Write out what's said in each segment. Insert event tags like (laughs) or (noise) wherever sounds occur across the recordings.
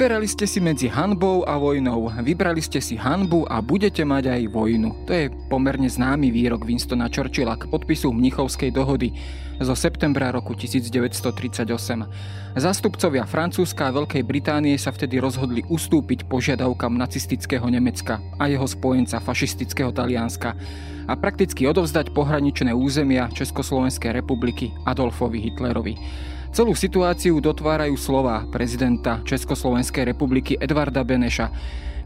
Vyberali ste si medzi hanbou a vojnou. Vybrali ste si hanbu a budete mať aj vojnu. To je pomerne známy výrok Winstona Churchilla k podpisu Mnichovskej dohody zo septembra roku 1938. Zástupcovia Francúzska a Veľkej Británie sa vtedy rozhodli ustúpiť požiadavkám nacistického Nemecka a jeho spojenca fašistického Talianska a prakticky odovzdať pohraničné územia Československej republiky Adolfovi Hitlerovi. Celú situáciu dotvárajú slova prezidenta Československej republiky Edvarda Beneša.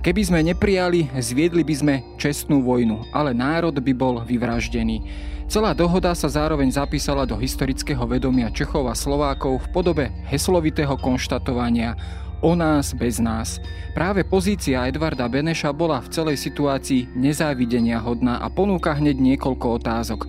Keby sme neprijali, zviedli by sme čestnú vojnu, ale národ by bol vyvraždený. Celá dohoda sa zároveň zapísala do historického vedomia Čechov a Slovákov v podobe heslovitého konštatovania o nás bez nás. Práve pozícia Edvarda Beneša bola v celej situácii nezávidenia hodná a ponúka hneď niekoľko otázok.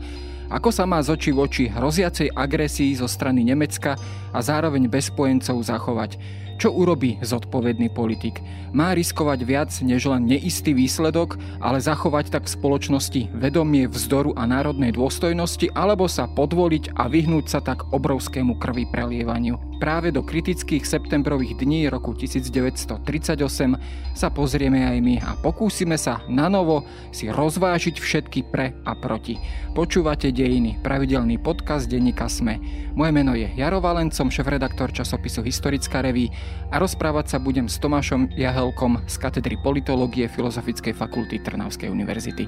Ako sa má z očí v oči hroziacej agresii zo strany Nemecka a zároveň bez spojencov zachovať? Čo urobí zodpovedný politik? Má riskovať viac než len neistý výsledok, ale zachovať tak v spoločnosti vedomie vzdoru a národnej dôstojnosti, alebo sa podvoliť a vyhnúť sa tak obrovskému krvi prelievaniu? Práve do kritických septembrových dní roku 1938 sa pozrieme aj my a pokúsime sa na novo si rozvážiť všetky pre a proti. Počúvate Dejiny, pravidelný podcast denníka SME. Moje meno je Jaro Valencom, šefredaktor časopisu Historická reví a rozprávať sa budem s Tomášom Jahelkom z katedry politológie Filozofickej fakulty Trnavskej univerzity.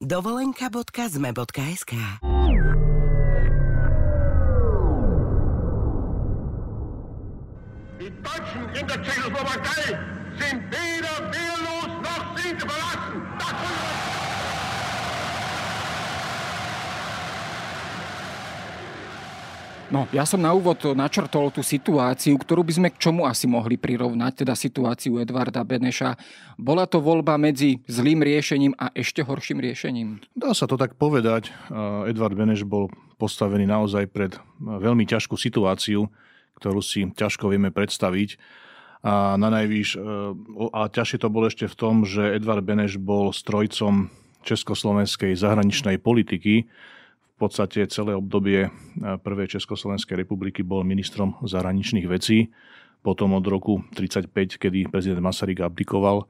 dovolenka.zme.sk Die Deutschen in der sind weder No, ja som na úvod načrtol tú situáciu, ktorú by sme k čomu asi mohli prirovnať, teda situáciu Edvarda Beneša. Bola to voľba medzi zlým riešením a ešte horším riešením? Dá sa to tak povedať. Edvard Beneš bol postavený naozaj pred veľmi ťažkú situáciu, ktorú si ťažko vieme predstaviť. A, na najvýš, a ťažšie to bolo ešte v tom, že Edvard Beneš bol strojcom československej zahraničnej politiky, podstate celé obdobie e, prvej Československej republiky bol ministrom zahraničných vecí. Potom od roku 1935, kedy prezident Masaryk abdikoval, e,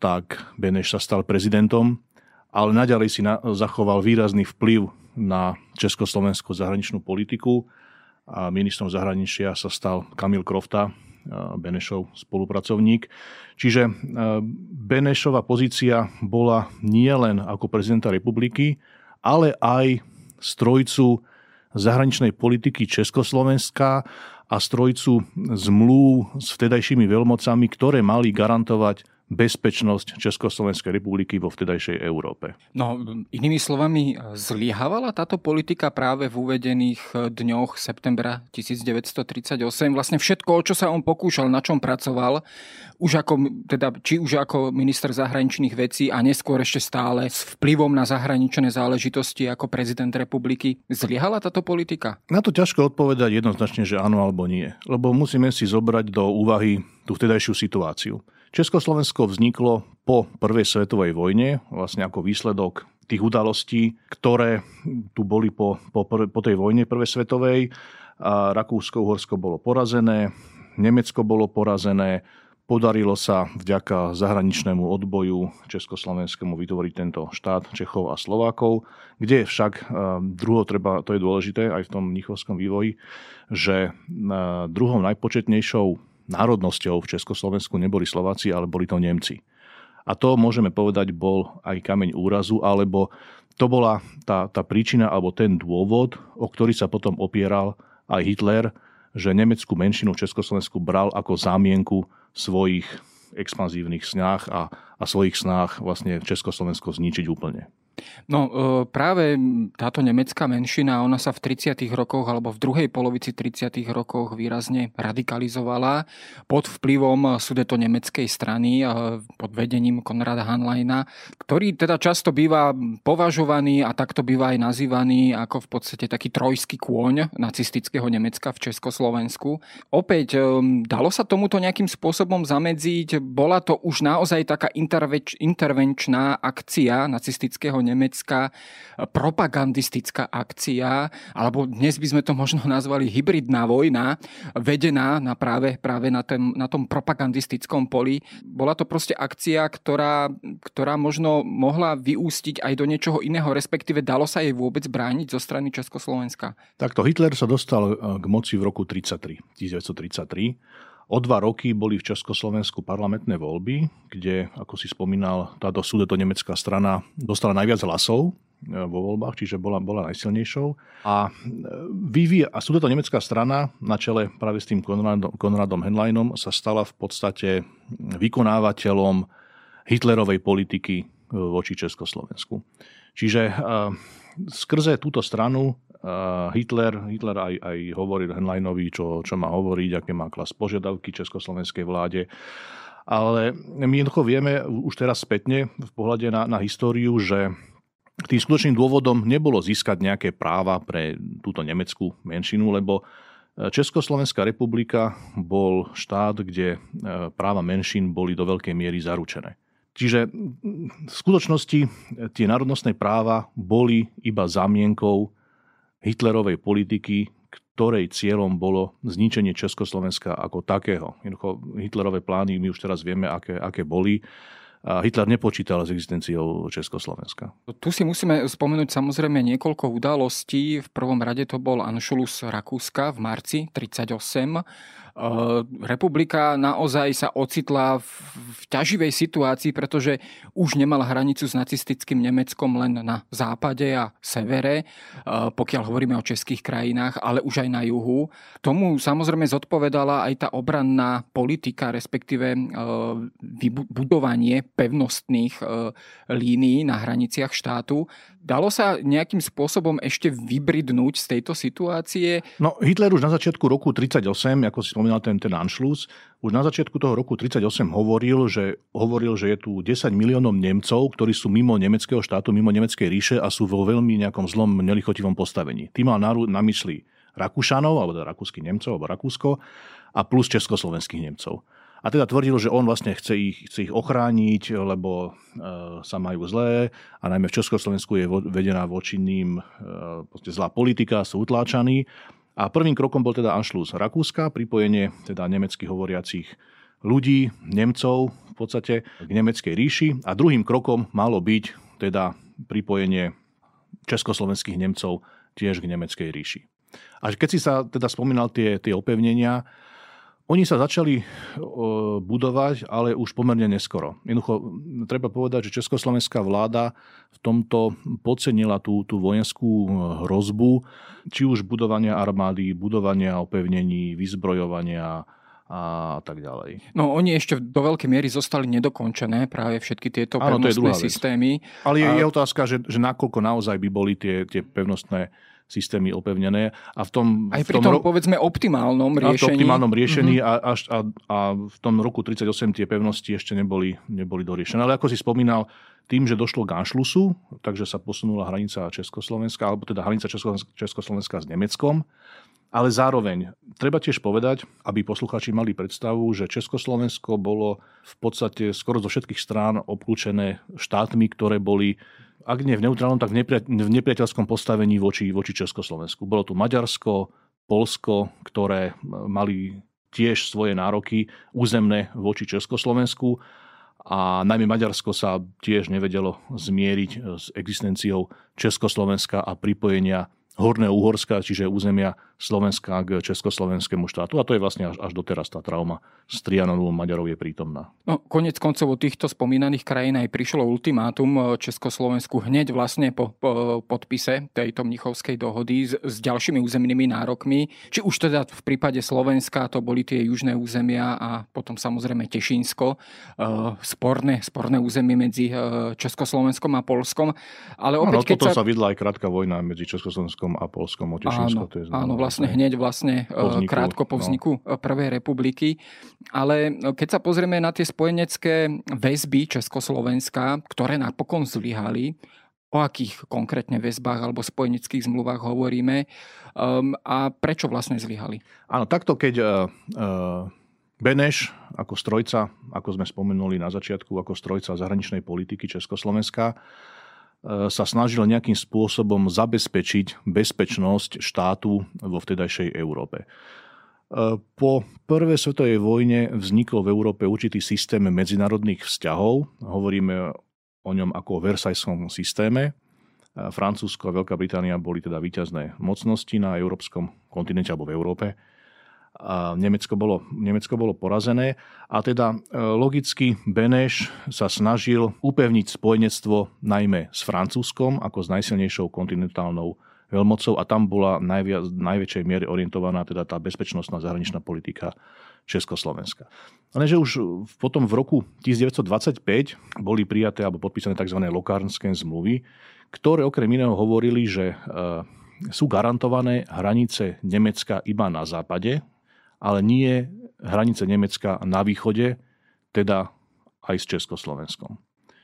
tak Beneš sa stal prezidentom, ale naďalej si zachoval výrazný vplyv na československú zahraničnú politiku a ministrom zahraničia sa stal Kamil Krofta, e, Benešov spolupracovník. Čiže Benešova pozícia bola nielen ako prezidenta republiky, ale aj strojcu zahraničnej politiky Československa a strojcu zmluv s vtedajšími veľmocami, ktoré mali garantovať bezpečnosť Československej republiky vo vtedajšej Európe. No, inými slovami, zlyhávala táto politika práve v uvedených dňoch septembra 1938. Vlastne všetko, o čo sa on pokúšal, na čom pracoval, už ako, teda, či už ako minister zahraničných vecí a neskôr ešte stále s vplyvom na zahraničné záležitosti ako prezident republiky, zlyhala táto politika? Na to ťažko odpovedať jednoznačne, že áno alebo nie. Lebo musíme si zobrať do úvahy tú vtedajšiu situáciu. Československo vzniklo po prvej svetovej vojne, vlastne ako výsledok tých udalostí, ktoré tu boli po, po, po tej vojne prvej svetovej. A Rakúsko-Uhorsko bolo porazené, Nemecko bolo porazené, Podarilo sa vďaka zahraničnému odboju Československému vytvoriť tento štát Čechov a Slovákov, kde však druho treba, to je dôležité aj v tom mnichovskom vývoji, že druhou najpočetnejšou národnosťou v Československu neboli Slováci, ale boli to Nemci. A to môžeme povedať bol aj kameň úrazu, alebo to bola tá, tá príčina alebo ten dôvod, o ktorý sa potom opieral aj Hitler, že nemeckú menšinu v Československu bral ako zámienku svojich expanzívnych snách a, a svojich snách vlastne Československo zničiť úplne. No e, práve táto nemecká menšina, ona sa v 30. rokoch alebo v druhej polovici 30. rokoch výrazne radikalizovala pod vplyvom sudeto nemeckej strany pod vedením Konrada Hanleina, ktorý teda často býva považovaný a takto býva aj nazývaný ako v podstate taký trojský kôň nacistického Nemecka v Československu. Opäť, e, dalo sa tomuto nejakým spôsobom zamedziť? Bola to už naozaj taká intervenčná akcia nacistického Nemecka, propagandistická akcia, alebo dnes by sme to možno nazvali hybridná vojna, vedená na práve, práve na, ten, na tom propagandistickom poli. Bola to proste akcia, ktorá, ktorá možno mohla vyústiť aj do niečoho iného, respektíve dalo sa jej vôbec brániť zo strany Československa? Takto Hitler sa dostal eh, k moci v roku 33, 1933 O dva roky boli v Československu parlamentné voľby, kde, ako si spomínal, táto súdeto nemecká strana dostala najviac hlasov e, vo voľbách, čiže bola, bola najsilnejšou. A, e, vyvíja, a súdeto nemecká strana na čele práve s tým Konradom, Konradom Henleinom sa stala v podstate vykonávateľom Hitlerovej politiky e, voči Československu. Čiže skrze túto stranu Hitler, Hitler aj, aj hovoril Henleinovi, čo, čo má hovoriť, aké má klas požiadavky československej vláde. Ale my jednoducho vieme už teraz spätne v pohľade na, na históriu, že tým skutočným dôvodom nebolo získať nejaké práva pre túto nemeckú menšinu, lebo Československá republika bol štát, kde e, práva menšín boli do veľkej miery zaručené. Čiže v skutočnosti tie národnostné práva boli iba zámienkou Hitlerovej politiky, ktorej cieľom bolo zničenie Československa ako takého. Jednoducho Hitlerové plány, my už teraz vieme, aké, aké boli. A Hitler nepočítal s existenciou Československa. Tu si musíme spomenúť samozrejme niekoľko udalostí. V prvom rade to bol Anšulus Rakúska v marci 1938 Eh, republika naozaj sa ocitla v, v ťaživej situácii, pretože už nemala hranicu s nacistickým Nemeckom len na západe a severe, eh, pokiaľ hovoríme o českých krajinách, ale už aj na juhu. Tomu samozrejme zodpovedala aj tá obranná politika, respektíve eh, vybudovanie pevnostných línií na hraniciach štátu. Dalo sa nejakým spôsobom ešte vybridnúť z tejto situácie? No, Hitler už na začiatku roku 38, ako si spomínal ten, ten Anschluss, už na začiatku toho roku 38 hovoril, že, hovoril, že je tu 10 miliónov Nemcov, ktorí sú mimo nemeckého štátu, mimo nemeckej ríše a sú vo veľmi nejakom zlom, nelichotivom postavení. Tým mal na, na mysli Rakúšanov, alebo teda rakúskych Nemcov, alebo Rakúsko, a plus československých Nemcov. A teda tvrdil, že on vlastne chce ich, chce ich ochrániť, lebo e, sa majú zlé a najmä v Československu je vedená voči ním e, zlá politika, sú utláčaní. A prvým krokom bol teda Anschluss Rakúska, pripojenie teda nemeckých hovoriacich ľudí, Nemcov v podstate k nemeckej ríši a druhým krokom malo byť teda pripojenie československých Nemcov tiež k nemeckej ríši. A keď si sa teda spomínal tie, tie opevnenia, oni sa začali budovať, ale už pomerne neskoro. Jednoducho, treba povedať, že československá vláda v tomto podcenila tú, tú vojenskú hrozbu, či už budovania armády, budovania opevnení, vyzbrojovania, a tak ďalej. No oni ešte do veľkej miery zostali nedokončené, práve všetky tieto Áno, pevnostné systémy. Ale je, a... je otázka, že, že nakoľko naozaj by boli tie, tie pevnostné systémy opevnené. A v tom, Aj pri v tom, tom povedzme optimálnom riešení. optimálnom riešení mm-hmm. a, a, a, a v tom roku 38 tie pevnosti ešte neboli, neboli doriešené. Ale ako si spomínal, tým, že došlo k Anšlusu, takže sa posunula hranica Československa, alebo teda hranica Československa s Nemeckom, ale zároveň treba tiež povedať, aby posluchači mali predstavu, že Československo bolo v podstate skoro zo všetkých strán obklúčené štátmi, ktoré boli ak nie v neutrálnom, tak v, v nepriateľskom postavení voči, voči Československu. Bolo tu Maďarsko, Polsko, ktoré mali tiež svoje nároky územné voči Československu a najmä Maďarsko sa tiež nevedelo zmieriť s existenciou Československa a pripojenia Horného Uhorska, čiže územia Slovenska k Československému štátu. A to je vlastne až, až doteraz tá trauma s Trianovom Maďarov je prítomná. No, konec koncov od týchto spomínaných krajín aj prišlo ultimátum Československu hneď vlastne po, po podpise tejto mnichovskej dohody s, s ďalšími územnými nárokmi. Či už teda v prípade Slovenska to boli tie južné územia a potom samozrejme Tešínsko, sporné, sporné územie medzi Československom a Polskom. Ale opäť, no, keď sa... sa vidla aj krátka vojna medzi Československom Československom a Polskom o Tešinsko. Áno, to je áno, vlastne hneď vlastne po vzniku, krátko po no. vzniku no. Prvej republiky. Ale keď sa pozrieme na tie spojenecké väzby Československa, ktoré napokon zlyhali, o akých konkrétne väzbách alebo spojeneckých zmluvách hovoríme um, a prečo vlastne zlyhali? Áno, takto keď uh, uh, Beneš ako strojca, ako sme spomenuli na začiatku, ako strojca zahraničnej politiky Československa, sa snažil nejakým spôsobom zabezpečiť bezpečnosť štátu vo vtedajšej Európe. Po prvej svetovej vojne vznikol v Európe určitý systém medzinárodných vzťahov. Hovoríme o ňom ako o Versajskom systéme. Francúzsko a Veľká Británia boli teda výťazné mocnosti na európskom kontinente alebo v Európe Nemecko bolo, Nemecko bolo porazené a teda e, logicky Beneš sa snažil upevniť spojenectvo najmä s Francúzskom ako s najsilnejšou kontinentálnou veľmocou a tam bola najviac, najväčšej miere orientovaná teda tá bezpečnostná zahraničná politika Československa. že už potom v roku 1925 boli prijaté alebo podpísané tzv. lokárnske zmluvy, ktoré okrem iného hovorili, že e, sú garantované hranice Nemecka iba na západe, ale nie hranice Nemecka na východe, teda aj s Československom.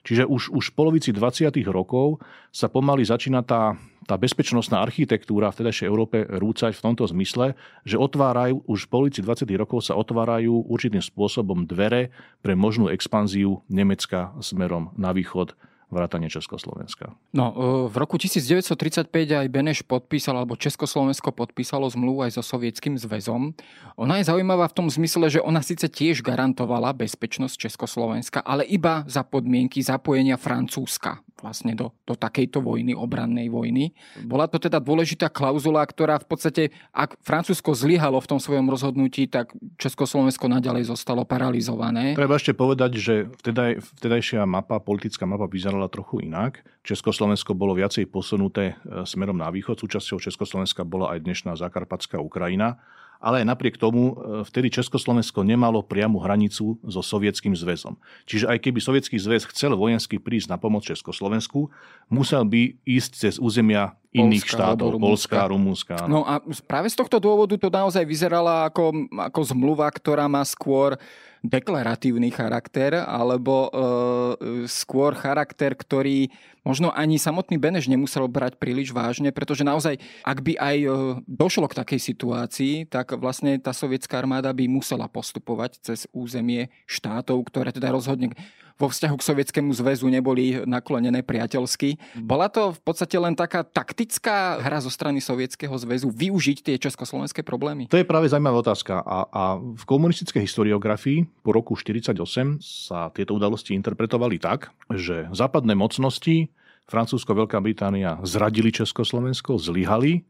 Čiže už, už v polovici 20. rokov sa pomaly začína tá, tá bezpečnostná architektúra v tedajšej Európe rúcať v tomto zmysle, že otvárajú, už v polovici 20. rokov sa otvárajú určitým spôsobom dvere pre možnú expanziu Nemecka smerom na východ vrátane Československa. No, e, v roku 1935 aj Beneš podpísal, alebo Československo podpísalo zmluvu aj so Sovietským zväzom. Ona je zaujímavá v tom zmysle, že ona síce tiež garantovala bezpečnosť Československa, ale iba za podmienky zapojenia Francúzska vlastne do, do takejto vojny, obrannej vojny. Bola to teda dôležitá klauzula, ktorá v podstate, ak Francúzsko zlyhalo v tom svojom rozhodnutí, tak Československo naďalej zostalo paralizované. Treba ešte povedať, že vtedaj, vtedajšia mapa, politická mapa vyzerala trochu inak. Československo bolo viacej posunuté e, smerom na východ. Súčasťou Československa bola aj dnešná Zakarpatská Ukrajina ale napriek tomu e, vtedy Československo nemalo priamu hranicu so Sovietským zväzom. Čiže aj keby Sovietský zväz chcel vojensky prísť na pomoc Československu, musel by ísť cez územia iných Polska, štátov, Polska, Rumúnska. No a práve z tohto dôvodu to naozaj vyzerala ako, ako zmluva, ktorá má skôr deklaratívny charakter, alebo e, skôr charakter, ktorý možno ani samotný Beneš nemusel brať príliš vážne, pretože naozaj, ak by aj e, došlo k takej situácii, tak vlastne tá sovietská armáda by musela postupovať cez územie štátov, ktoré teda rozhodne vo vzťahu k Sovietskému zväzu neboli naklonené priateľsky. Bola to v podstate len taká taktická hra zo strany Sovietskeho zväzu využiť tie československé problémy? To je práve zaujímavá otázka. A, a v komunistickej historiografii po roku 1948 sa tieto udalosti interpretovali tak, že západné mocnosti, Francúzsko, Veľká Británia zradili Československo, zlyhali,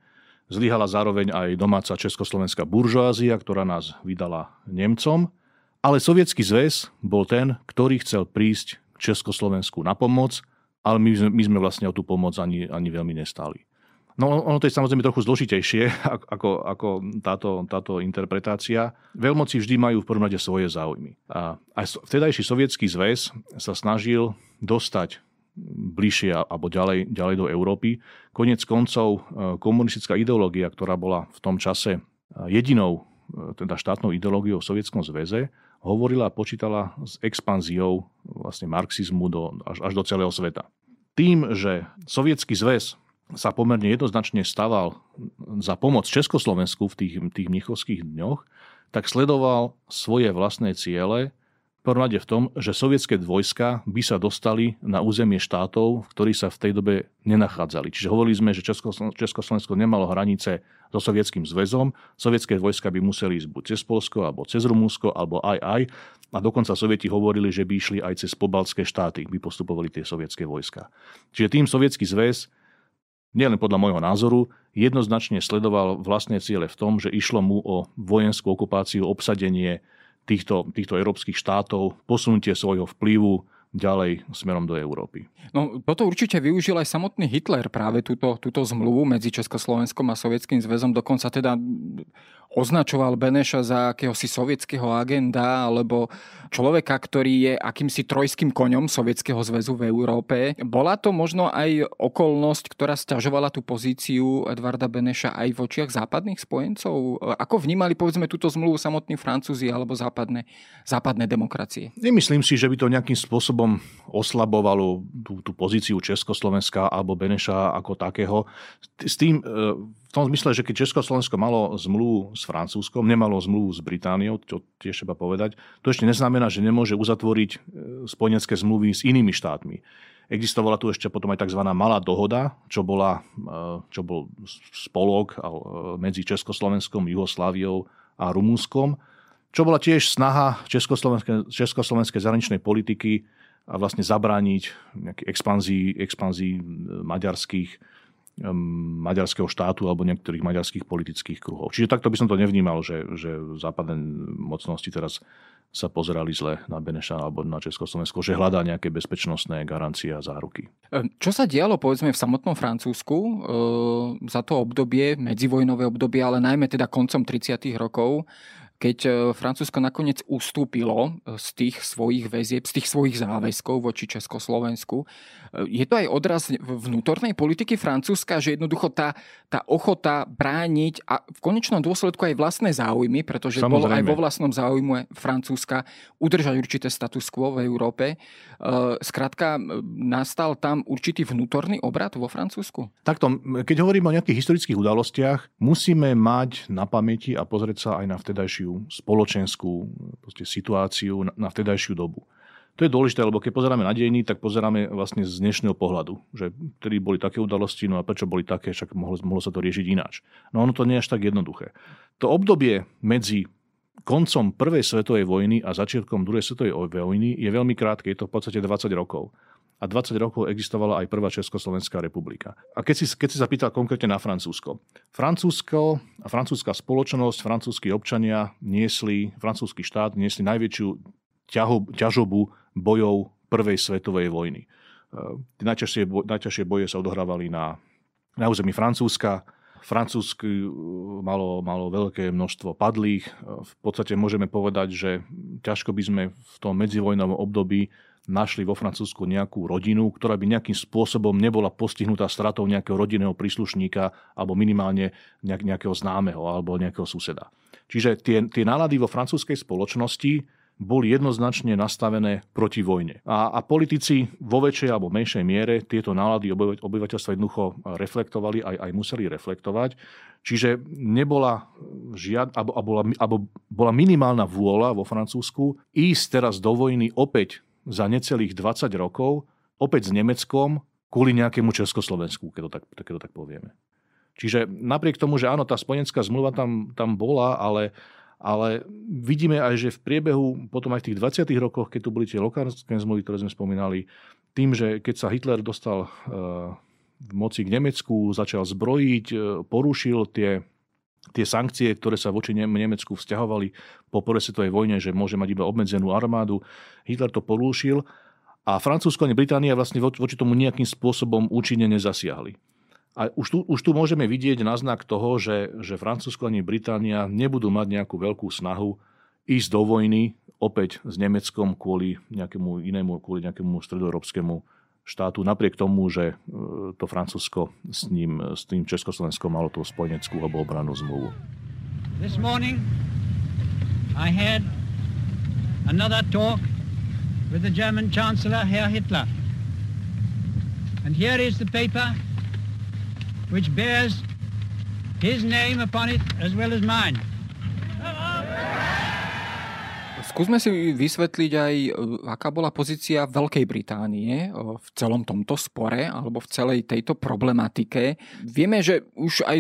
Zlyhala zároveň aj domáca československá buržoázia, ktorá nás vydala Nemcom. Ale Sovietský zväz bol ten, ktorý chcel prísť Československu na pomoc, ale my, my sme vlastne o tú pomoc ani, ani veľmi nestáli. No ono to je samozrejme trochu zložitejšie (laughs) ako, ako táto, táto interpretácia. Veľmoci vždy majú v prvom rade svoje záujmy. A aj vtedajší sovietský zväz sa snažil dostať bližšie alebo ďalej, ďalej do Európy. Konec koncov e, komunistická ideológia, ktorá bola v tom čase e, jedinou e, teda štátnou ideológiou v Sovietskom zväze, hovorila a počítala s expanziou vlastne marxizmu do, až, až do celého sveta. Tým, že Sovietský zväz sa pomerne jednoznačne staval za pomoc Československu v tých, tých mnichovských dňoch, tak sledoval svoje vlastné ciele prvom v tom, že sovietské vojska by sa dostali na územie štátov, v ktorých sa v tej dobe nenachádzali. Čiže hovorili sme, že Československo nemalo hranice so sovietským zväzom, sovietské vojska by museli ísť buď cez Polsko, alebo cez Rumúnsko, alebo aj aj. A dokonca sovieti hovorili, že by išli aj cez pobaltské štáty, by postupovali tie sovietské vojska. Čiže tým sovietský zväz nielen podľa môjho názoru, jednoznačne sledoval vlastné ciele v tom, že išlo mu o vojenskú okupáciu, obsadenie týchto, týchto európskych štátov, posunutie svojho vplyvu ďalej smerom do Európy. No, toto určite využil aj samotný Hitler práve túto, túto zmluvu medzi Československom a Sovietským zväzom. Dokonca teda označoval Beneša za akéhosi sovietského agenda alebo človeka, ktorý je akýmsi trojským koňom Sovietskeho zväzu v Európe. Bola to možno aj okolnosť, ktorá stiažovala tú pozíciu Edvarda Beneša aj v očiach západných spojencov? Ako vnímali povedzme túto zmluvu samotní Francúzi alebo západné, západné demokracie? Nemyslím si, že by to nejakým spôsobom oslabovalo tú, tú pozíciu Československa alebo Beneša ako takého. S tým e, v tom zmysle, že keď Československo malo zmluvu s Francúzskom, nemalo zmluvu s Britániou, čo tiež treba povedať, to ešte neznamená, že nemôže uzatvoriť e, spojenecké zmluvy s inými štátmi. Existovala tu ešte potom aj tzv. malá dohoda, čo, bola, e, čo bol spolok medzi Československom, Jugosláviou a Rumúnskom, čo bola tiež snaha československej, československej zahraničnej politiky a vlastne zabrániť nejakej expanzii, expanzii maďarských maďarského štátu alebo niektorých maďarských politických kruhov. Čiže takto by som to nevnímal, že, že západné mocnosti teraz sa pozerali zle na Beneša alebo na Československo, že hľadá nejaké bezpečnostné garancie a záruky. Čo sa dialo povedzme v samotnom Francúzsku e, za to obdobie, medzivojnové obdobie, ale najmä teda koncom 30. rokov? Keď e, Francúzsko nakoniec ustúpilo e, z tých svojich väzieb, z tých svojich záväzkov voči Československu. E, je to aj odraz vnútornej politiky Francúzska, že jednoducho tá, tá ochota brániť a v konečnom dôsledku aj vlastné záujmy, pretože Samozrejme. bolo aj vo vlastnom záujme Francúzska udržať určité status quo v Európe. Skrátka, nastal tam určitý vnútorný obrad vo Francúzsku? Takto, keď hovoríme o nejakých historických udalostiach, musíme mať na pamäti a pozrieť sa aj na vtedajšiu vtedajšiu spoločenskú situáciu na vtedajšiu dobu. To je dôležité, lebo keď pozeráme na dejiny, tak pozeráme vlastne z dnešného pohľadu, že vtedy boli také udalosti, no a prečo boli také, však mohlo, mohlo sa to riešiť ináč. No ono to nie je až tak jednoduché. To obdobie medzi koncom prvej svetovej vojny a začiatkom druhej svetovej vojny je veľmi krátke, je to v podstate 20 rokov a 20 rokov existovala aj prvá Československá republika. A keď si, keď si sa pýtal konkrétne na Francúzsko. Francúzsko a francúzska spoločnosť, francúzskí občania niesli, francúzsky štát niesli najväčšiu ťaho, ťažobu bojov prvej svetovej vojny. Tie najťažšie, najťažšie boje sa odohrávali na, na území Francúzska, Francúzsky malo, malo veľké množstvo padlých. V podstate môžeme povedať, že ťažko by sme v tom medzivojnovom období našli vo Francúzsku nejakú rodinu, ktorá by nejakým spôsobom nebola postihnutá stratou nejakého rodinného príslušníka alebo minimálne nejakého známeho alebo nejakého suseda. Čiže tie, tie nálady vo francúzskej spoločnosti boli jednoznačne nastavené proti vojne. A, a politici vo väčšej alebo menšej miere tieto nálady obyvateľstva jednoducho reflektovali, aj, aj museli reflektovať. Čiže nebola žiad, alebo, alebo, alebo bola minimálna vôľa vo Francúzsku ísť teraz do vojny opäť za necelých 20 rokov opäť s Nemeckom kvôli nejakému Československu, keď to tak, keď to tak povieme. Čiže napriek tomu, že áno, tá spojenská zmluva tam, tam bola, ale, ale vidíme aj, že v priebehu potom aj v tých 20. rokoch, keď tu boli tie lokálne zmluvy, ktoré sme spomínali, tým, že keď sa Hitler dostal uh, v moci k Nemecku, začal zbrojiť, uh, porušil tie tie sankcie, ktoré sa voči Nemecku vzťahovali po prvej svetovej vojne, že môže mať iba obmedzenú armádu, Hitler to porúšil a Francúzsko a Británia vlastne voči tomu nejakým spôsobom účinne nezasiahli. A už tu, už tu môžeme vidieť náznak toho, že, že Francúzsko ani Británia nebudú mať nejakú veľkú snahu ísť do vojny opäť s Nemeckom kvôli nejakému inému, kvôli nejakému stredoeurópskemu štátu, napriek tomu, že e, to Francúzsko s ním, s tým Československom malo tú spojeneckú alebo obranú zmluvu. This morning I had another talk with the German Chancellor Herr Hitler. And here is the paper which bears his name upon it as well as mine. Skúsme si vysvetliť aj, e, aká bola pozícia Veľkej Británie e, v celom tomto spore alebo v celej tejto problematike. Vieme, že už aj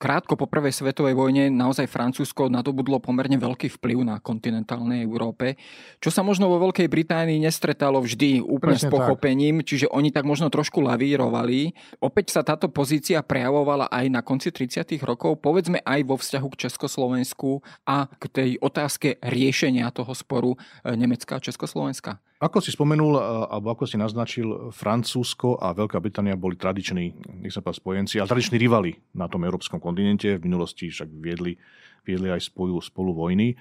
krátko po prvej svetovej vojne naozaj Francúzsko nadobudlo pomerne veľký vplyv na kontinentálnej Európe, čo sa možno vo Veľkej Británii nestretalo vždy úplne Presne s pochopením, tak. čiže oni tak možno trošku lavírovali. Opäť sa táto pozícia prejavovala aj na konci 30. rokov, povedzme aj vo vzťahu k Československu a k tej otázke riešenia toho sporu e, Nemecka a Československa? Ako si spomenul, e, alebo ako si naznačil, Francúzsko a Veľká Británia boli tradiční, nech sa spojenci, ale tradiční rivali na tom európskom kontinente. V minulosti však viedli, viedli aj spolu, spolu vojny.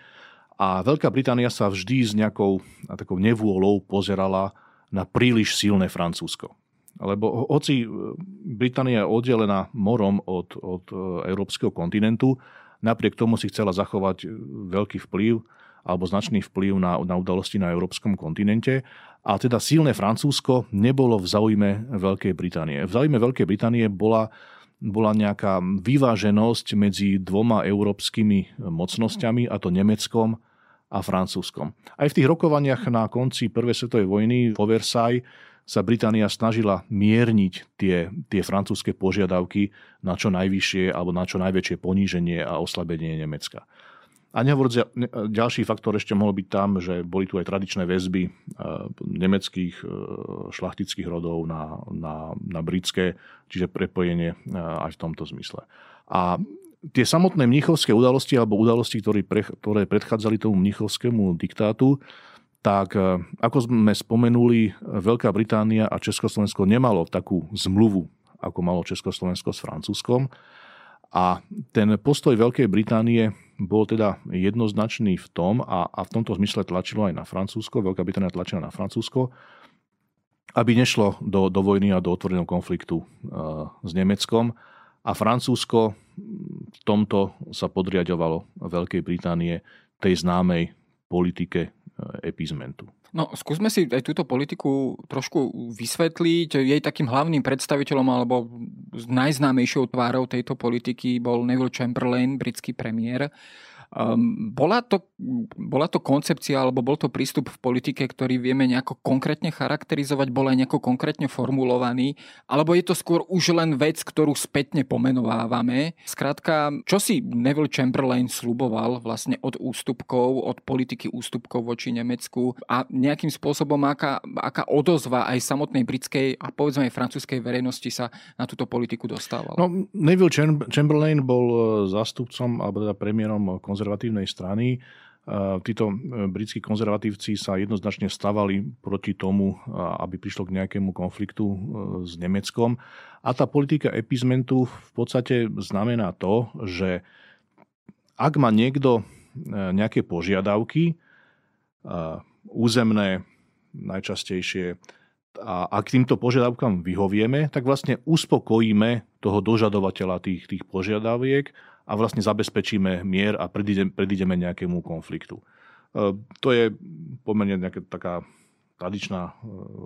A Veľká Británia sa vždy s nejakou takou nevôľou pozerala na príliš silné Francúzsko. Lebo hoci Británia je oddelená morom od, od e, európskeho kontinentu, napriek tomu si chcela zachovať veľký vplyv alebo značný vplyv na, na udalosti na európskom kontinente. A teda silné Francúzsko nebolo v záujme Veľkej Británie. V záujme Veľkej Británie bola, bola nejaká vyváženosť medzi dvoma európskymi mocnosťami, a to Nemeckom a Francúzskom. Aj v tých rokovaniach na konci Prvej svetovej vojny vo Versailles sa Británia snažila mierniť tie, tie francúzske požiadavky na čo najvyššie alebo na čo najväčšie poníženie a oslabenie Nemecka. A nehovoriac, ďalší faktor ešte mohol byť tam, že boli tu aj tradičné väzby eh, nemeckých eh, šlachtických rodov na, na, na britské, čiže prepojenie eh, aj v tomto zmysle. A tie samotné mnichovské udalosti alebo udalosti, ktoré, pre, ktoré predchádzali tomu mnichovskému diktátu, tak ako sme spomenuli, Veľká Británia a Československo nemalo takú zmluvu, ako malo Československo s Francúzskom. A ten postoj Veľkej Británie bol teda jednoznačný v tom, a, a v tomto zmysle tlačilo aj na Francúzsko, Veľká Británia tlačila na Francúzsko, aby nešlo do, do vojny a do otvoreného konfliktu uh, s Nemeckom. A Francúzsko v tomto sa podriadovalo Veľkej Británie tej známej politike epizmentu. No, skúsme si aj túto politiku trošku vysvetliť. Jej takým hlavným predstaviteľom alebo najznámejšou tvárou tejto politiky bol Neville Chamberlain, britský premiér. Um, bola, to, bola to koncepcia alebo bol to prístup v politike, ktorý vieme nejako konkrétne charakterizovať, bol aj nejako konkrétne formulovaný, alebo je to skôr už len vec, ktorú spätne pomenovávame. Skrátka, čo si Neville Chamberlain sluboval vlastne od ústupkov, od politiky ústupkov voči Nemecku a nejakým spôsobom aká, aká odozva aj samotnej britskej a povedzme aj francúzskej verejnosti sa na túto politiku dostávala? No, Neville Chamberlain bol e, zástupcom alebo teda premiérom konzervatívnej konzervatívnej strany. Títo e, britskí konzervatívci sa jednoznačne stavali proti tomu, aby prišlo k nejakému konfliktu e, s Nemeckom. A tá politika epizmentu v podstate znamená to, že ak má niekto e, nejaké požiadavky, územné najčastejšie, a ak týmto požiadavkám vyhovieme, tak vlastne uspokojíme toho dožadovateľa tých, tých požiadaviek a vlastne zabezpečíme mier a predídeme nejakému konfliktu. E, to je pomerne nejaká taká tradičná e,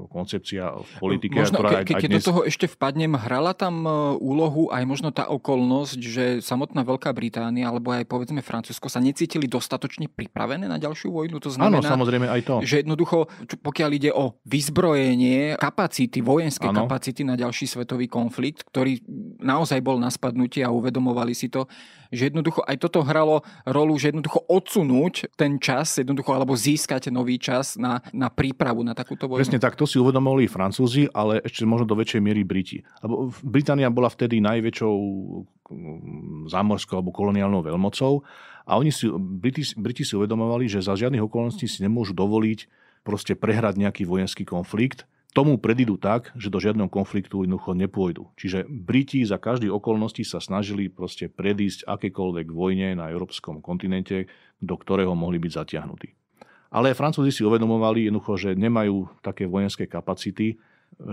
koncepcia v politike. Možno, ktorá ke, keď dnes... do toho ešte vpadnem, hrala tam e, úlohu aj možno tá okolnosť, že samotná Veľká Británia alebo aj povedzme Francúzsko sa necítili dostatočne pripravené na ďalšiu vojnu? To znamená, Áno, samozrejme aj to. Že jednoducho, pokiaľ ide o vyzbrojenie kapacity, vojenské ano. kapacity na ďalší svetový konflikt, ktorý naozaj bol na spadnutie a uvedomovali si to, že jednoducho aj toto hralo rolu, že jednoducho odsunúť ten čas, jednoducho alebo získať nový čas na, na prípravu na takúto vojnu. Presne tak, to si uvedomovali Francúzi, ale ešte možno do väčšej miery Briti. Lebo Británia bola vtedy najväčšou mm, zámorskou alebo koloniálnou veľmocou a oni si, Briti, Briti si uvedomovali, že za žiadnych okolností si nemôžu dovoliť proste prehrať nejaký vojenský konflikt, tomu predídu tak, že do žiadneho konfliktu jednoducho nepôjdu. Čiže Briti za každý okolnosti sa snažili proste predísť akékoľvek vojne na európskom kontinente, do ktorého mohli byť zatiahnutí. Ale Francúzi si uvedomovali jednoducho, že nemajú také vojenské kapacity,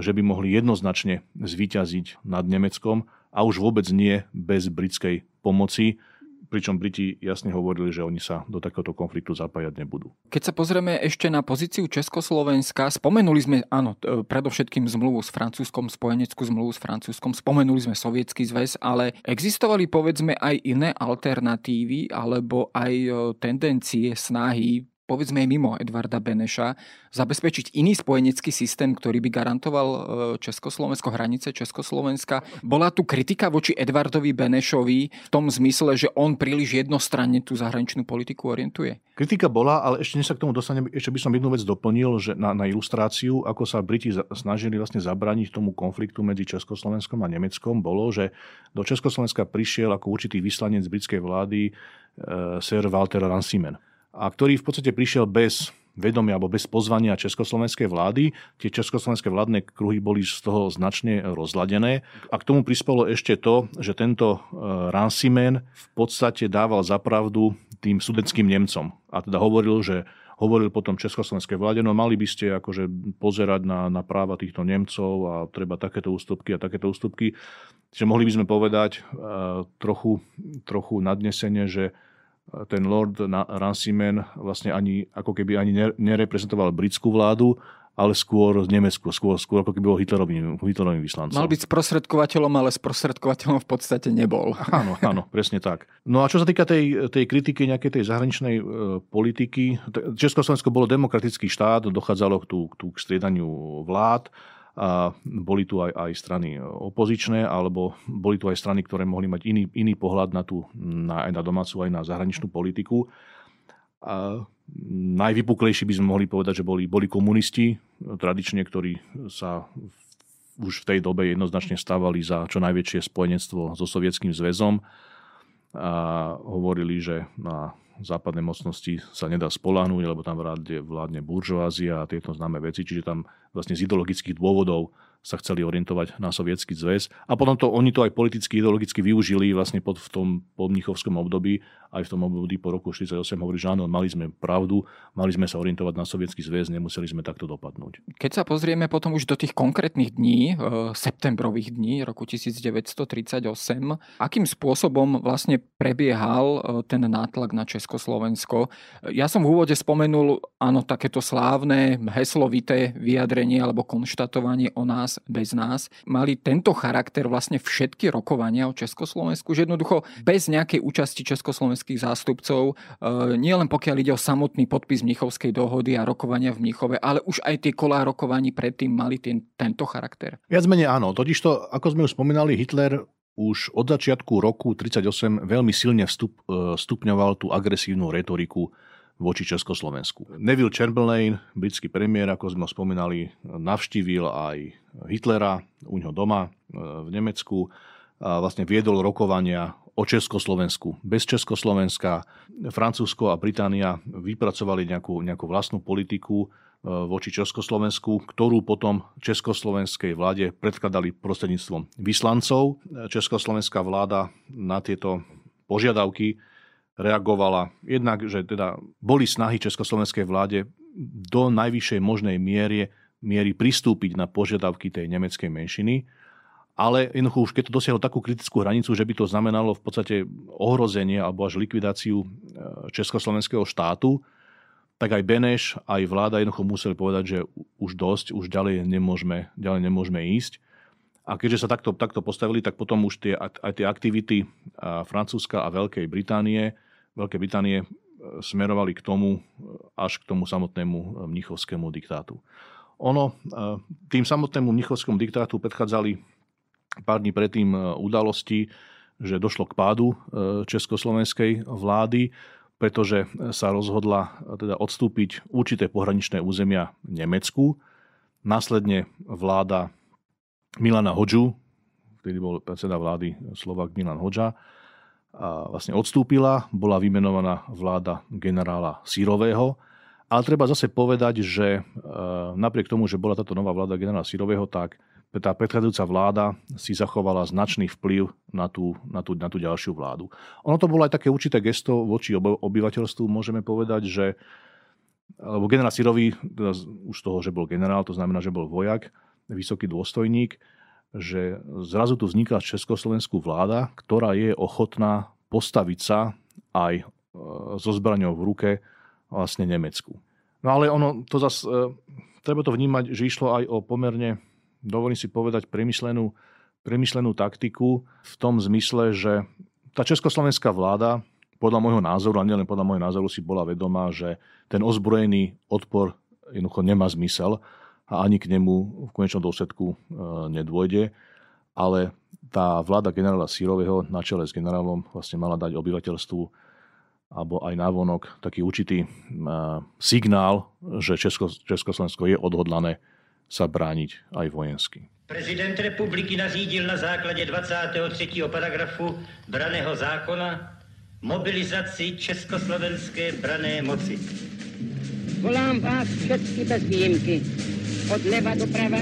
že by mohli jednoznačne zvíťaziť nad Nemeckom a už vôbec nie bez britskej pomoci, pričom Briti jasne hovorili, že oni sa do takéhoto konfliktu zapájať nebudú. Keď sa pozrieme ešte na pozíciu Československa, spomenuli sme, áno, predovšetkým zmluvu s Francúzskom, spojeneckú zmluvu s Francúzskom, spomenuli sme Sovietský zväz, ale existovali povedzme aj iné alternatívy alebo aj tendencie, snahy povedzme aj mimo Edvarda Beneša, zabezpečiť iný spojenecký systém, ktorý by garantoval e, Československo, hranice Československa. Bola tu kritika voči Edvardovi Benešovi v tom zmysle, že on príliš jednostranne tú zahraničnú politiku orientuje? Kritika bola, ale ešte než sa k tomu dostanem, ešte by som jednu vec doplnil, že na, na ilustráciu, ako sa Briti snažili vlastne zabrániť tomu konfliktu medzi Československom a Nemeckom, bolo, že do Československa prišiel ako určitý vyslanec britskej vlády e, Sir Walter Rancimen a ktorý v podstate prišiel bez vedomia alebo bez pozvania československej vlády. Tie československé vládne kruhy boli z toho značne rozladené. A k tomu prispelo ešte to, že tento e, Rancimen v podstate dával zapravdu tým sudeckým Nemcom. A teda hovoril, že hovoril potom československej vláde, no mali by ste akože pozerať na, na práva týchto Nemcov a treba takéto ústupky a takéto ústupky. Čiže mohli by sme povedať uh, trochu, trochu nadnesenie, že ten Lord Ranciman vlastne ani, ako keby ani nereprezentoval britskú vládu, ale skôr z Nemecku, skôr, skôr ako keby bol Hitlerovým, Hitlerovým vyslancom. Mal byť sprostredkovateľom, ale sprostredkovateľom v podstate nebol. (laughs) Áno, áno, presne tak. No a čo sa týka tej, tej kritiky nejakej tej zahraničnej e, politiky, Československo bolo demokratický štát, dochádzalo k, tú, k, tú, k striedaniu vlád, a boli tu aj, aj strany opozičné, alebo boli tu aj strany, ktoré mohli mať iný, iný pohľad na tú, na, aj na domácu, aj na zahraničnú politiku. A najvypuklejší by sme mohli povedať, že boli, boli komunisti, tradične, ktorí sa už v tej dobe jednoznačne stávali za čo najväčšie spojenectvo so Sovietským zväzom a hovorili, že na západnej mocnosti sa nedá spoláhnuť, lebo tam vládne, vládne buržoázia a tieto známe veci, čiže tam vlastne z ideologických dôvodov sa chceli orientovať na sovietský zväz. A potom to, oni to aj politicky, ideologicky využili vlastne pod, v tom podmnichovskom období, aj v tom období po roku 1948 hovorí, že áno, mali sme pravdu, mali sme sa orientovať na sovietský zväz, nemuseli sme takto dopadnúť. Keď sa pozrieme potom už do tých konkrétnych dní, e, septembrových dní roku 1938, akým spôsobom vlastne prebiehal e, ten nátlak na Československo? Ja som v úvode spomenul, áno, takéto slávne heslovité vyjadrenie alebo konštatovanie o nás bez nás, mali tento charakter vlastne všetky rokovania o Československu, že jednoducho bez nejakej účasti československých zástupcov, e, nielen pokiaľ ide o samotný podpis Mnichovskej dohody a rokovania v Mnichove, ale už aj tie kolá rokovaní predtým mali ten, tento charakter. Viac menej áno, totižto, ako sme už spomínali, Hitler už od začiatku roku 1938 veľmi silne vstup, e, stupňoval tú agresívnu retoriku voči Československu. Neville Chamberlain, britský premiér, ako sme spomínali, navštívil aj Hitlera u ňoho doma e, v Nemecku a vlastne viedol rokovania o Československu. Bez Československa Francúzsko a Británia vypracovali nejakú, nejakú vlastnú politiku e, voči Československu, ktorú potom československej vláde predkladali prostredníctvom vyslancov. Československá vláda na tieto požiadavky reagovala jednak, že teda boli snahy československej vláde do najvyššej možnej miery, miery pristúpiť na požiadavky tej nemeckej menšiny, ale jednoducho už keď to dosiahlo takú kritickú hranicu, že by to znamenalo v podstate ohrozenie alebo až likvidáciu e, československého štátu, tak aj Beneš, aj vláda jednoducho museli povedať, že už dosť, už ďalej nemôžeme, ďalej nemôžeme ísť. A keďže sa takto, takto postavili, tak potom už tie, aj tie aktivity Francúzska a Veľkej Británie Veľkej Británie e, smerovali k tomu, e, až k tomu samotnému mnichovskému diktátu. Ono, tým samotnému mnichovskému diktátu predchádzali pár dní predtým udalosti, že došlo k pádu československej vlády, pretože sa rozhodla teda odstúpiť určité pohraničné územia Nemecku. Následne vláda Milana Hodžu, vtedy bol predseda vlády Slovak Milan Hodža, vlastne odstúpila, bola vymenovaná vláda generála Sírového. Ale treba zase povedať, že e, napriek tomu, že bola táto nová vláda generála Sírového, tak tá predchádzajúca vláda si zachovala značný vplyv na tú, na, tú, na tú ďalšiu vládu. Ono to bolo aj také určité gesto voči obyvateľstvu, môžeme povedať, že lebo generál Sirový, teda už toho, že bol generál, to znamená, že bol vojak, vysoký dôstojník, že zrazu tu vzniká československú vláda, ktorá je ochotná postaviť sa aj e, so zbraňou v ruke vlastne Nemecku. No ale ono, to zase, treba to vnímať, že išlo aj o pomerne, dovolím si povedať, premyslenú, premyslenú taktiku v tom zmysle, že tá československá vláda podľa môjho názoru, a nielen podľa môjho názoru, si bola vedomá, že ten ozbrojený odpor jednoducho nemá zmysel a ani k nemu v konečnom dôsledku e, nedôjde. Ale tá vláda generála Sírového na čele s generálom vlastne mala dať obyvateľstvu alebo aj návonok taký určitý e, signál, že Česko, Československo je odhodlané sa brániť aj vojensky. Prezident republiky nařídil na základě 23. paragrafu braného zákona mobilizaci československé brané moci. Volám vás všechny bez výjimky, od leva doprava,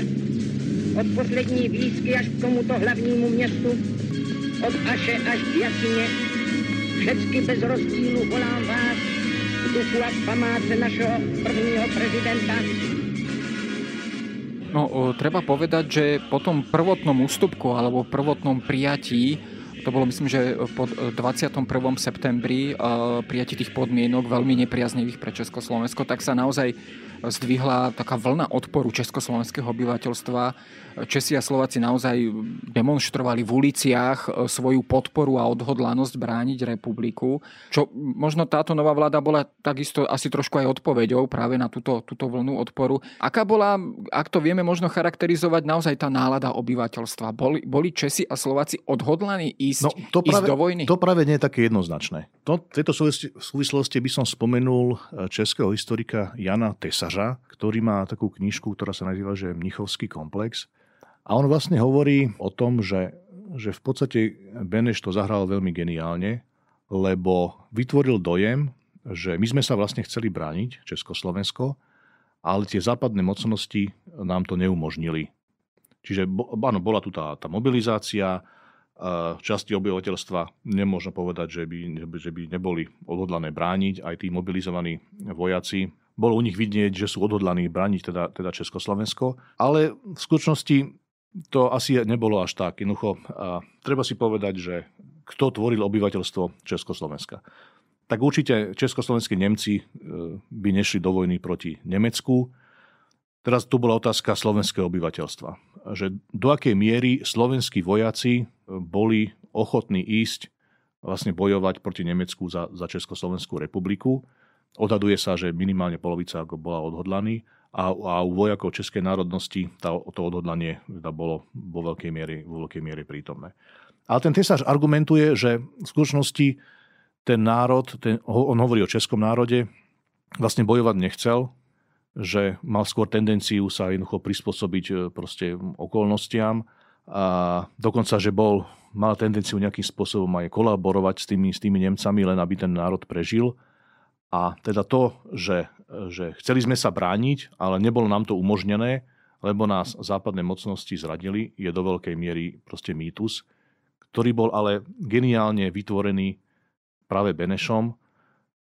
od poslední výzky až k tomuto hlavnímu městu, od Aše až k Jasině, všechny bez rozdílu volám vás. K duchu a památce našeho prvního prezidenta. No, treba povedať, že po tom prvotnom ústupku alebo prvotnom prijatí to bolo myslím, že po 21. septembri prijati tých podmienok veľmi nepriaznivých pre Československo, tak sa naozaj zdvihla taká vlna odporu československého obyvateľstva. Česi a Slováci naozaj demonstrovali v uliciach e, svoju podporu a odhodlanosť brániť republiku. Čo možno táto nová vláda bola takisto asi trošku aj odpoveďou práve na túto, túto vlnu odporu. Aká bola, ak to vieme možno charakterizovať, naozaj tá nálada obyvateľstva? Boli, boli Česi a Slováci odhodlaní ísť, no, to práve, ísť do vojny? To práve nie je také jednoznačné. To, v tejto súvislosti by som spomenul e, českého historika Jana Tesaža, ktorý má takú knižku, ktorá sa nazýva že Mnichovský komplex. A on vlastne hovorí o tom, že, že v podstate Beneš to zahral veľmi geniálne, lebo vytvoril dojem, že my sme sa vlastne chceli brániť, Československo, ale tie západné mocnosti nám to neumožnili. Čiže áno, bola tu tá, tá mobilizácia, časti obyvateľstva nemôžno povedať, že by, že by neboli odhodlané brániť. Aj tí mobilizovaní vojaci bolo u nich vidieť, že sú odhodlaní brániť teda, teda Československo, ale v skutočnosti to asi nebolo až tak. Jednoducho, treba si povedať, že kto tvoril obyvateľstvo Československa. Tak určite československí Nemci e, by nešli do vojny proti Nemecku. Teraz tu bola otázka slovenského obyvateľstva. Že do akej miery slovenskí vojaci e, boli ochotní ísť vlastne bojovať proti Nemecku za, za Československú republiku. Odhaduje sa, že minimálne polovica bola odhodlaný a, a u vojakov českej národnosti tá, to odhodlanie teda bolo vo veľkej miere, vo veľkej miere prítomné. Ale ten tesáž argumentuje, že v skutočnosti ten národ, ten, on hovorí o českom národe, vlastne bojovať nechcel, že mal skôr tendenciu sa jednoducho prispôsobiť e, proste okolnostiam a dokonca, že bol, mal tendenciu nejakým spôsobom aj kolaborovať s tými, s tými Nemcami, len aby ten národ prežil. A teda to, že, že chceli sme sa brániť, ale nebolo nám to umožnené, lebo nás západné mocnosti zradili, je do veľkej miery proste mýtus, ktorý bol ale geniálne vytvorený práve Benešom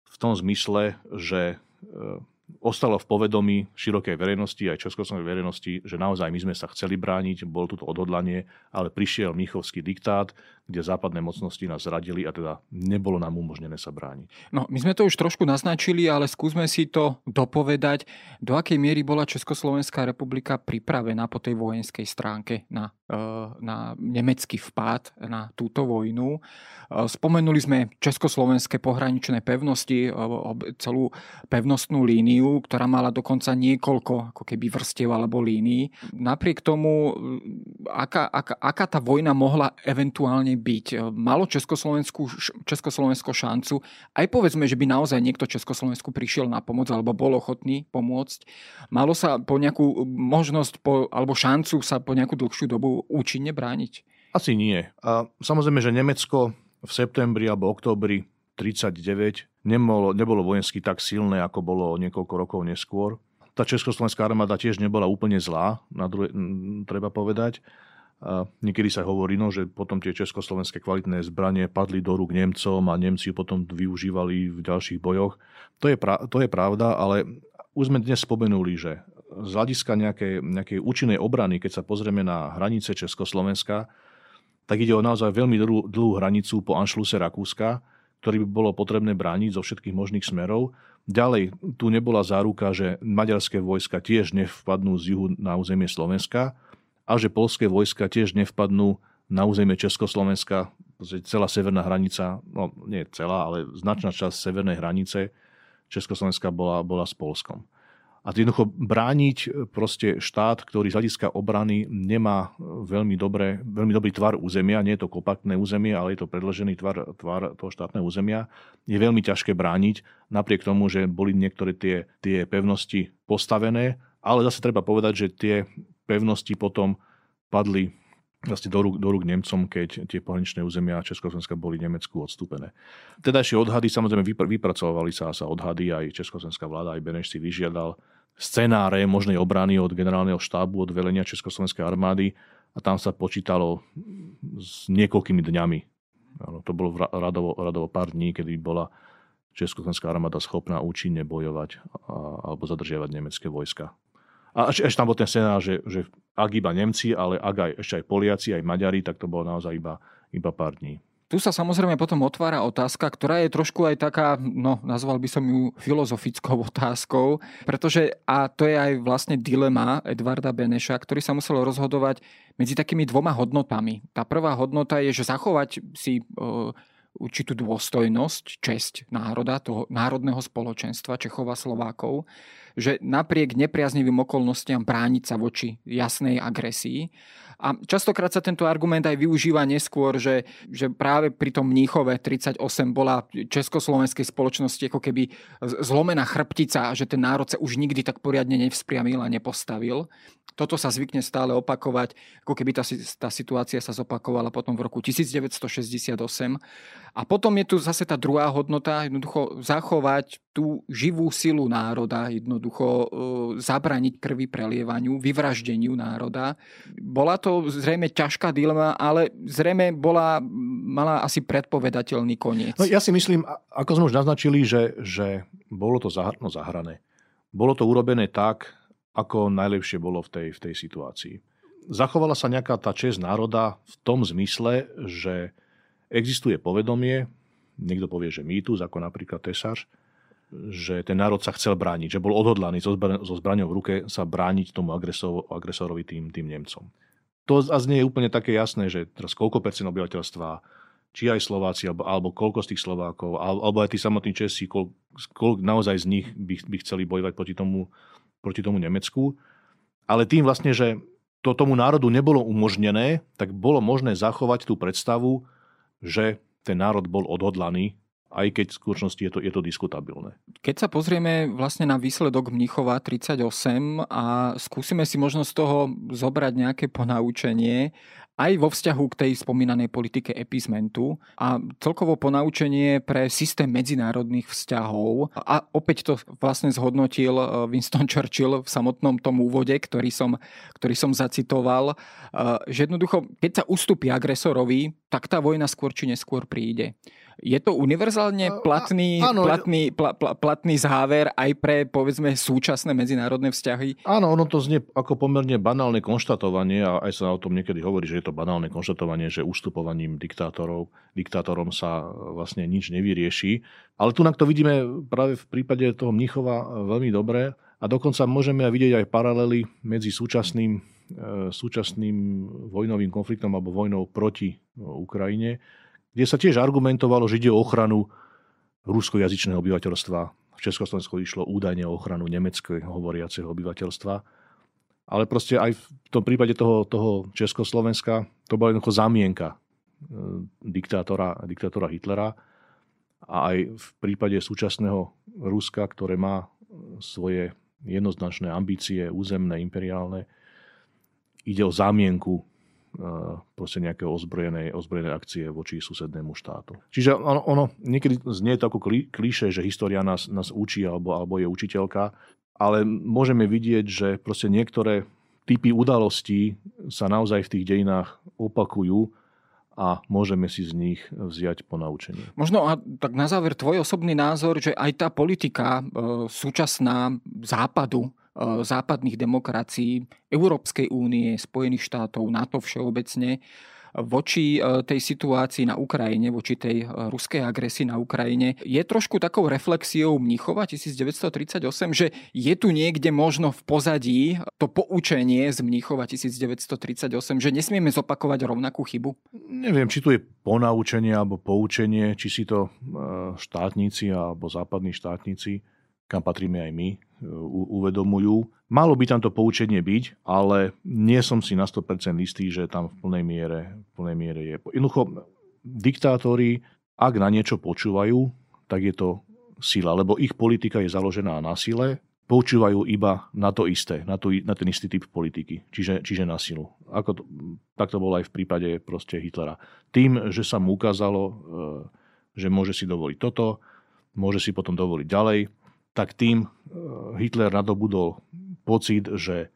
v tom zmysle, že e, ostalo v povedomí širokej verejnosti, aj československej verejnosti, že naozaj my sme sa chceli brániť, bolo toto odhodlanie, ale prišiel Mnichovský diktát, kde západné mocnosti nás zradili a teda nebolo nám umožnené sa brániť. No, my sme to už trošku naznačili, ale skúsme si to dopovedať, do akej miery bola Československá republika pripravená po tej vojenskej stránke na, e, na nemecký vpád na túto vojnu. E, spomenuli sme československé pohraničné pevnosti, e, celú pevnostnú líniu, ktorá mala dokonca niekoľko ako keby vrstiev alebo línií. Napriek tomu, aká, aká, aká tá vojna mohla eventuálne byť? Malo Československu, Československo šancu? Aj povedzme, že by naozaj niekto Československu prišiel na pomoc alebo bol ochotný pomôcť. Malo sa po nejakú možnosť po, alebo šancu sa po nejakú dlhšiu dobu účinne brániť? Asi nie. A samozrejme, že Nemecko v septembri alebo oktobri 39 nebolo, nebolo vojensky tak silné, ako bolo niekoľko rokov neskôr. Tá československá armáda tiež nebola úplne zlá, na druhé, treba povedať. A niekedy sa hovorí, no, že potom tie československé kvalitné zbranie padli do rúk Nemcom a Nemci potom využívali v ďalších bojoch. To je, pra, to je pravda, ale už sme dnes spomenuli, že z hľadiska nejakej, nejakej účinnej obrany, keď sa pozrieme na hranice Československa, tak ide o naozaj veľmi dlhú, dlhú hranicu po Anšluse Rakúska, ktorý by bolo potrebné brániť zo všetkých možných smerov. Ďalej, tu nebola záruka, že maďarské vojska tiež nevpadnú z juhu na územie Slovenska a že polské vojska tiež nevpadnú na územie Československa celá severná hranica, no nie celá, ale značná časť severnej hranice Československa bola, bola s Polskom. A jednoducho brániť proste štát, ktorý z hľadiska obrany nemá veľmi, dobré, veľmi dobrý tvar územia, nie je to kompaktné územie, ale je to predložený tvar, tvar toho štátneho územia, je veľmi ťažké brániť, napriek tomu, že boli niektoré tie, tie pevnosti postavené, ale zase treba povedať, že tie pevnosti potom padli vlastne do rúk, do rúk Nemcom, keď tie pohraničné územia Československa boli Nemecku odstúpené. Tedajšie odhady, samozrejme vypr- vypracovali sa, sa odhady, aj Československá vláda, aj Beneš si vyžiadal scenáre možnej obrany od generálneho štábu, od velenia Československej armády a tam sa počítalo s niekoľkými dňami. Ano, to bolo radovo, radovo pár dní, kedy bola Československá armáda schopná účinne bojovať a, alebo zadržiavať nemecké vojska. A ešte, tam bol ten scenár, že, že ak iba Nemci, ale ak aj, ešte aj Poliaci, aj Maďari, tak to bolo naozaj iba, iba pár dní. Tu sa samozrejme potom otvára otázka, ktorá je trošku aj taká, no nazval by som ju filozofickou (laughs) otázkou, pretože, a to je aj vlastne dilema Edvarda Beneša, ktorý sa musel rozhodovať medzi takými dvoma hodnotami. Tá prvá hodnota je, že zachovať si e, určitú dôstojnosť, česť národa, toho národného spoločenstva Čechov a Slovákov, že napriek nepriaznivým okolnostiam brániť sa voči jasnej agresii. A častokrát sa tento argument aj využíva neskôr, že, že práve pri tom Mníchove 38 bola československej spoločnosti ako keby zlomená chrbtica a že ten národ sa už nikdy tak poriadne nevzpriamil a nepostavil. Toto sa zvykne stále opakovať, ako keby tá, tá situácia sa zopakovala potom v roku 1968. A potom je tu zase tá druhá hodnota, jednoducho zachovať tú živú silu národa, jednoducho e, zabraniť krvi prelievaniu, vyvraždeniu národa. Bola to zrejme ťažká dilema, ale zrejme bola, mala asi predpovedateľný koniec. No, ja si myslím, ako sme už naznačili, že, že bolo to no, zahrané. Bolo to urobené tak, ako najlepšie bolo v tej, v tej situácii. Zachovala sa nejaká tá čest národa v tom zmysle, že existuje povedomie, niekto povie, že mýtus, ako napríklad Tesař, že ten národ sa chcel brániť, že bol odhodlaný so, so zbraňou v ruke sa brániť tomu agresor, agresorovi tým, tým Nemcom. To znie je úplne také jasné, že teraz koľko percent obyvateľstva, či aj Slováci, alebo, alebo koľko z tých Slovákov, alebo aj tí samotní Česi, koľko, koľko naozaj z nich by, by chceli bojovať proti tomu proti tomu Nemecku. Ale tým vlastne, že to tomu národu nebolo umožnené, tak bolo možné zachovať tú predstavu, že ten národ bol odhodlaný, aj keď v skutočnosti je to, je to diskutabilné. Keď sa pozrieme vlastne na výsledok Mnichova 38 a skúsime si možno z toho zobrať nejaké ponaučenie aj vo vzťahu k tej spomínanej politike epizmentu a celkovo ponaučenie pre systém medzinárodných vzťahov. A opäť to vlastne zhodnotil eh, Winston Churchill v samotnom tom úvode, ktorý som, ktorý som zacitoval, eh, že jednoducho, keď sa ustúpi agresorovi, tak tá vojna skôr či neskôr príde. Je to univerzálne platný, áno, platný, pla, pla, platný záver aj pre, povedzme, súčasné medzinárodné vzťahy? Áno, ono to znie ako pomerne banálne konštatovanie a aj sa o tom niekedy hovorí, že je to banálne konštatovanie, že ustupovaním diktátorov, diktátorom sa vlastne nič nevyrieši. Ale tu to vidíme práve v prípade toho Mnichova veľmi dobre a dokonca môžeme aj vidieť aj paralely medzi súčasným e, súčasným vojnovým konfliktom alebo vojnou proti Ukrajine kde sa tiež argumentovalo, že ide o ochranu ruskojazyčného obyvateľstva. V Československu išlo údajne o ochranu nemeckého hovoriaceho obyvateľstva. Ale proste aj v tom prípade toho, toho Československa to bola jednoducho zámienka e, diktátora, diktátora Hitlera. A aj v prípade súčasného Ruska, ktoré má svoje jednoznačné ambície územné, imperiálne, ide o zámienku proste nejaké ozbrojené, ozbrojené akcie voči susednému štátu. Čiže ono, ono niekedy znie to ako klíše, že história nás, nás učí alebo, alebo je učiteľka, ale môžeme vidieť, že proste niektoré typy udalostí sa naozaj v tých dejinách opakujú a môžeme si z nich vziať ponaučenie. Možno a tak na záver tvoj osobný názor, že aj tá politika e, súčasná západu západných demokracií, Európskej únie, Spojených štátov, NATO všeobecne, eh, voči tej situácii na Ukrajine, voči tej ruskej agresii na Ukrajine, je trošku takou reflexiou Mnichova 1938, že je tu niekde možno v pozadí to poučenie z Mnichova 1938, že nesmieme zopakovať rovnakú chybu? Neviem, či tu je ponaučenie alebo poučenie, či si to štátnici alebo západní štátnici kam patríme aj my, e, uvedomujú. Malo by tam to poučenie byť, ale nie som si na 100% istý, že tam v plnej miere, v plnej miere je. Jednoducho, diktátori, ak na niečo počúvajú, tak je to sila, lebo ich politika je založená na sile, počúvajú iba na to isté, na, to, na ten istý typ politiky, čiže, čiže na silu. Ako to, tak to bolo aj v prípade proste Hitlera. Tým, že sa mu ukázalo, e, že môže si dovoliť toto, môže si potom dovoliť ďalej, tak tým e, Hitler nadobudol pocit, že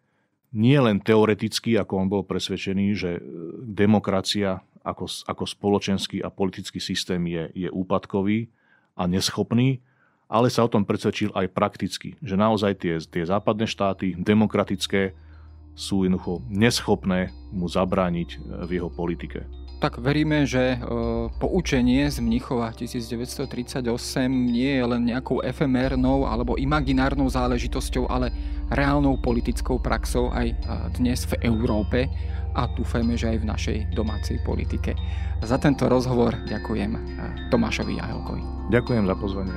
nie len teoreticky, ako on bol presvedčený, že e, demokracia ako, ako spoločenský a politický systém je, je úpadkový a neschopný, ale sa o tom presvedčil aj prakticky, že naozaj tie, tie západné štáty, demokratické, sú jednoducho neschopné mu zabrániť v jeho politike. Tak veríme, že e, poučenie z Mnichova 1938 nie je len nejakou efemérnou alebo imaginárnou záležitosťou, ale reálnou politickou praxou aj e, dnes v Európe a dúfajme, že aj v našej domácej politike. Za tento rozhovor ďakujem Tomášovi Jahelkovi. Ďakujem za pozvanie.